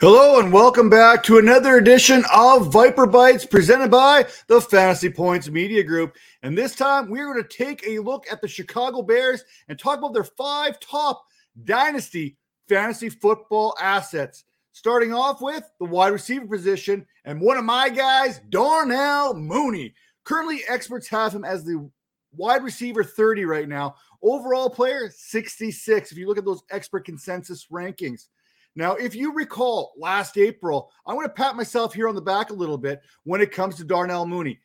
Hello and welcome back to another edition of Viper Bites presented by the Fantasy Points Media Group. And this time we're going to take a look at the Chicago Bears and talk about their five top dynasty fantasy football assets. Starting off with the wide receiver position and one of my guys, Darnell Mooney. Currently, experts have him as the wide receiver 30 right now. Overall player 66. If you look at those expert consensus rankings. Now, if you recall last April, I want to pat myself here on the back a little bit when it comes to Darnell Mooney.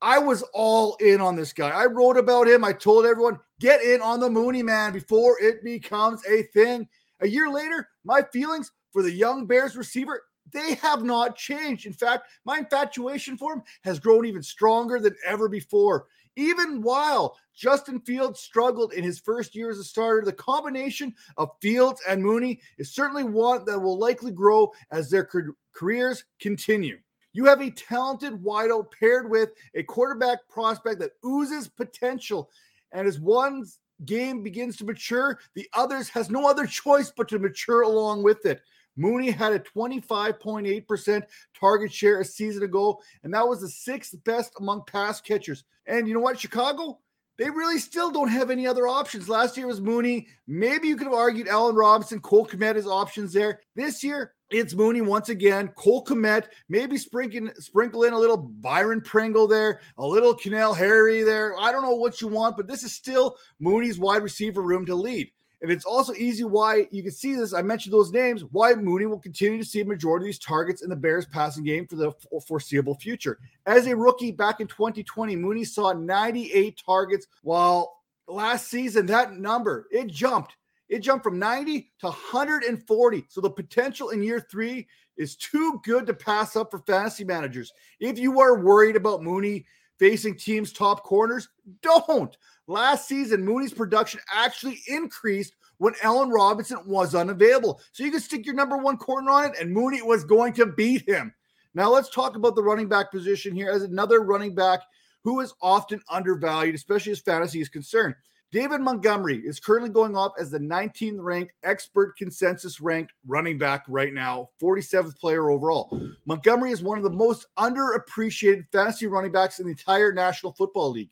I was all in on this guy. I wrote about him. I told everyone, get in on the Mooney man before it becomes a thing. A year later, my feelings for the young Bears receiver, they have not changed. In fact, my infatuation for him has grown even stronger than ever before. Even while Justin Fields struggled in his first year as a starter, the combination of Fields and Mooney is certainly one that will likely grow as their careers continue. You have a talented wideout paired with a quarterback prospect that oozes potential. And as one game begins to mature, the others has no other choice but to mature along with it. Mooney had a 25.8% target share a season ago, and that was the sixth best among pass catchers. And you know what, Chicago? They really still don't have any other options. Last year was Mooney. Maybe you could have argued Allen Robinson, Cole Kmet as options there. This year, it's Mooney once again. Cole Kmet, maybe sprinkle, sprinkle in a little Byron Pringle there, a little N'Keal Harry there. I don't know what you want, but this is still Mooney's wide receiver room to lead. And it's also easy why you can see this. I mentioned those names, why Mooney will continue to see a majority of these targets in the Bears passing game for the foreseeable future. As a rookie back in 2020, Mooney saw 98 targets, while last season that number it jumped. It jumped from 90 to 140. So the potential in year three is too good to pass up for fantasy managers. If you are worried about Mooney facing teams' top corners, don't. Last season, Mooney's production actually increased when Allen Robinson was unavailable. So you could stick your number one corner on it, and Mooney was going to beat him. Now let's talk about the running back position here as another running back who is often undervalued, especially as fantasy is concerned. David Montgomery is currently going off as the 19th ranked expert consensus ranked running back right now, 47th player overall. Montgomery is one of the most underappreciated fantasy running backs in the entire National Football League.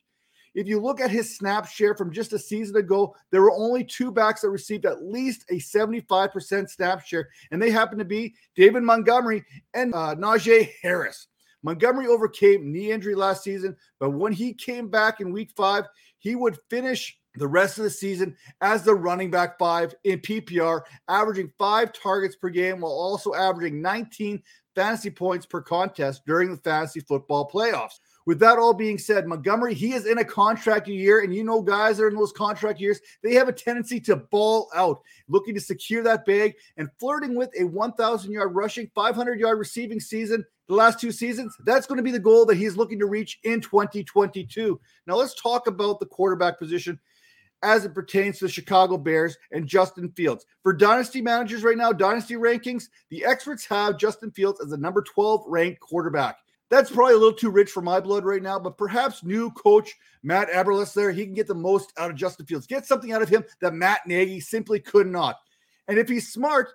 If you look at his snap share from just a season ago, there were only two backs that received at least a 75% snap share, and they happened to be David Montgomery and uh, Najee Harris. Montgomery overcame knee injury last season, but when he came back in week five, he would finish the rest of the season as the running back five in PPR, averaging five targets per game while also averaging 19 fantasy points per contest during the fantasy football playoffs. With that all being said, Montgomery, he is in a contract year, and you know, guys that are in those contract years, they have a tendency to ball out, looking to secure that bag and flirting with a 1,000 yard rushing, 500 yard receiving season the last two seasons. That's going to be the goal that he's looking to reach in 2022. Now, let's talk about the quarterback position as it pertains to the Chicago Bears and Justin Fields. For dynasty managers right now, dynasty rankings, the experts have Justin Fields as the number 12 ranked quarterback. That's probably a little too rich for my blood right now, but perhaps new coach Matt Eberflus there, he can get the most out of Justin Fields, get something out of him that Matt Nagy simply could not. And if he's smart,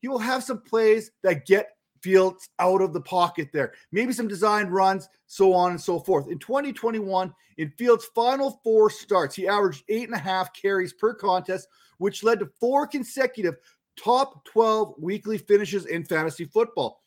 he will have some plays that get Fields out of the pocket there. Maybe some design runs, so on and so forth. In 2021, in Fields' final four starts, he averaged eight and a half carries per contest, which led to four consecutive top 12 weekly finishes in fantasy football.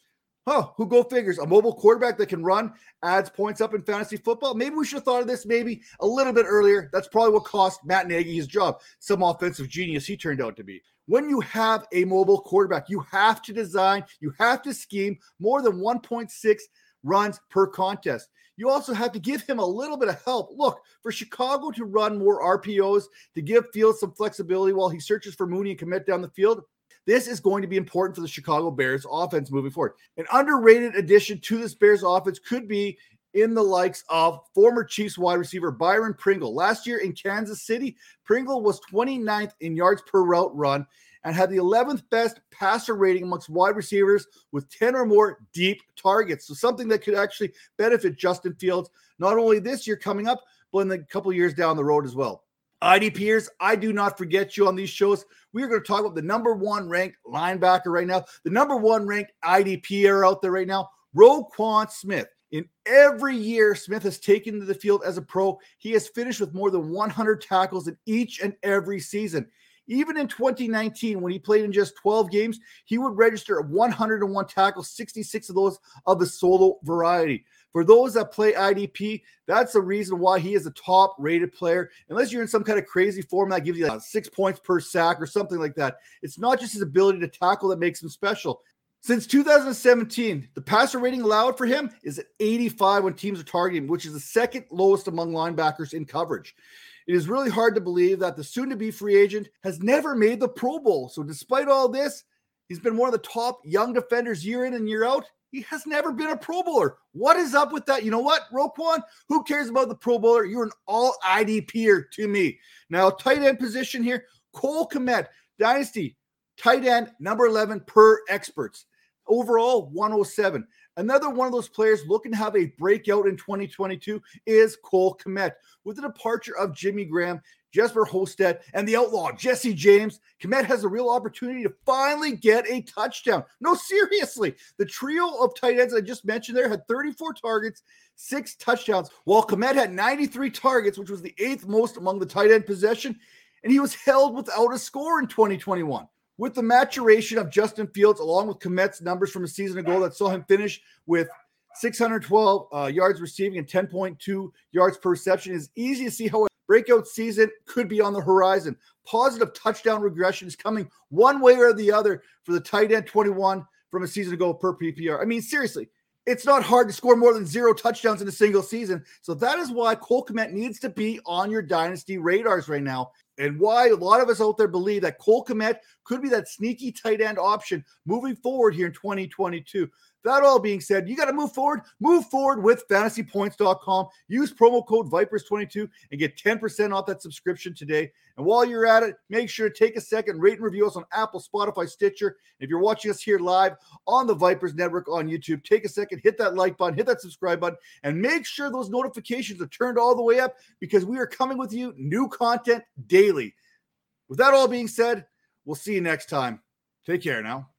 Huh, who go figures? A mobile quarterback that can run adds points up in fantasy football. Maybe we should have thought of this maybe a little bit earlier. That's probably what cost Matt Nagy his job. Some offensive genius he turned out to be. When you have a mobile quarterback, you have to design, you have to scheme more than 1.6 runs per contest. You also have to give him a little bit of help. Look, for Chicago to run more RPOs, to give Fields some flexibility while he searches for Mooney and Kmet down the field, this is going to be important for the Chicago Bears offense moving forward. An underrated addition to this Bears offense could be in the likes of former Chiefs wide receiver Byron Pringle. Last year in Kansas City, Pringle was 29th in yards per route run and had the 11th best passer rating amongst wide receivers with 10 or more deep targets. So something that could actually benefit Justin Fields not only this year coming up, but in the couple years down the road as well. IDPers, I do not forget you on these shows. We are going to talk about the number one ranked linebacker right now, the number one ranked IDP out there right now, Roquan Smith. In every year Smith has taken to the field as a pro, he has finished with more than 100 tackles in each and every season. Even in 2019, when he played in just 12 games, he would register 101 tackles, 66 of those of the solo variety. For those that play IDP, that's the reason why he is a top rated player. Unless you're in some kind of crazy form that gives you like six points per sack or something like that. It's not just his ability to tackle that makes him special. Since 2017, the passer rating allowed for him is at 85 when teams are targeting, which is the second lowest among linebackers in coverage. It is really hard to believe that the soon to be free agent has never made the Pro Bowl. So, despite all this, he's been one of the top young defenders year in and year out. He has never been a Pro Bowler. What is up with that? You know what, Roquan? Who cares about the Pro Bowler? You're an all IDPer to me. Now, tight end position here Cole Kmet, Dynasty, tight end, number 11 per experts. Overall, 107. Another one of those players looking to have a breakout in 2022 is Cole Kmet. With the departure of Jimmy Graham, Jesper Horsted, and the outlaw Jesse James, Kmet has a real opportunity to finally get a touchdown. No, seriously. The trio of tight ends I just mentioned there had 34 targets, six touchdowns, while Kmet had 93 targets, which was the eighth most among the tight end possession, and he was held without a score in 2021. With the maturation of Justin Fields, along with Kmet's numbers from a season ago that saw him finish with 612 uh, yards receiving and 10.2 yards per reception, is easy to see how a breakout season could be on the horizon. Positive touchdown regression is coming one way or the other for the tight end 21 from a season ago per PPR. I mean, seriously, it's not hard to score more than zero touchdowns in a single season. So that is why Cole Kmet needs to be on your dynasty radars right now and why a lot of us out there believe that Cole Kmet could be that sneaky tight end option moving forward here in 2022. That all being said, you got to move forward. Move forward with fantasypoints.com. Use promo code Vipers22 and get 10% off that subscription today. And while you're at it, make sure to take a second, rate and review us on Apple, Spotify, Stitcher. If you're watching us here live on the Vipers Network on YouTube, take a second, hit that like button, hit that subscribe button, and make sure those notifications are turned all the way up because we are coming with you new content daily. With that all being said, we'll see you next time. Take care now.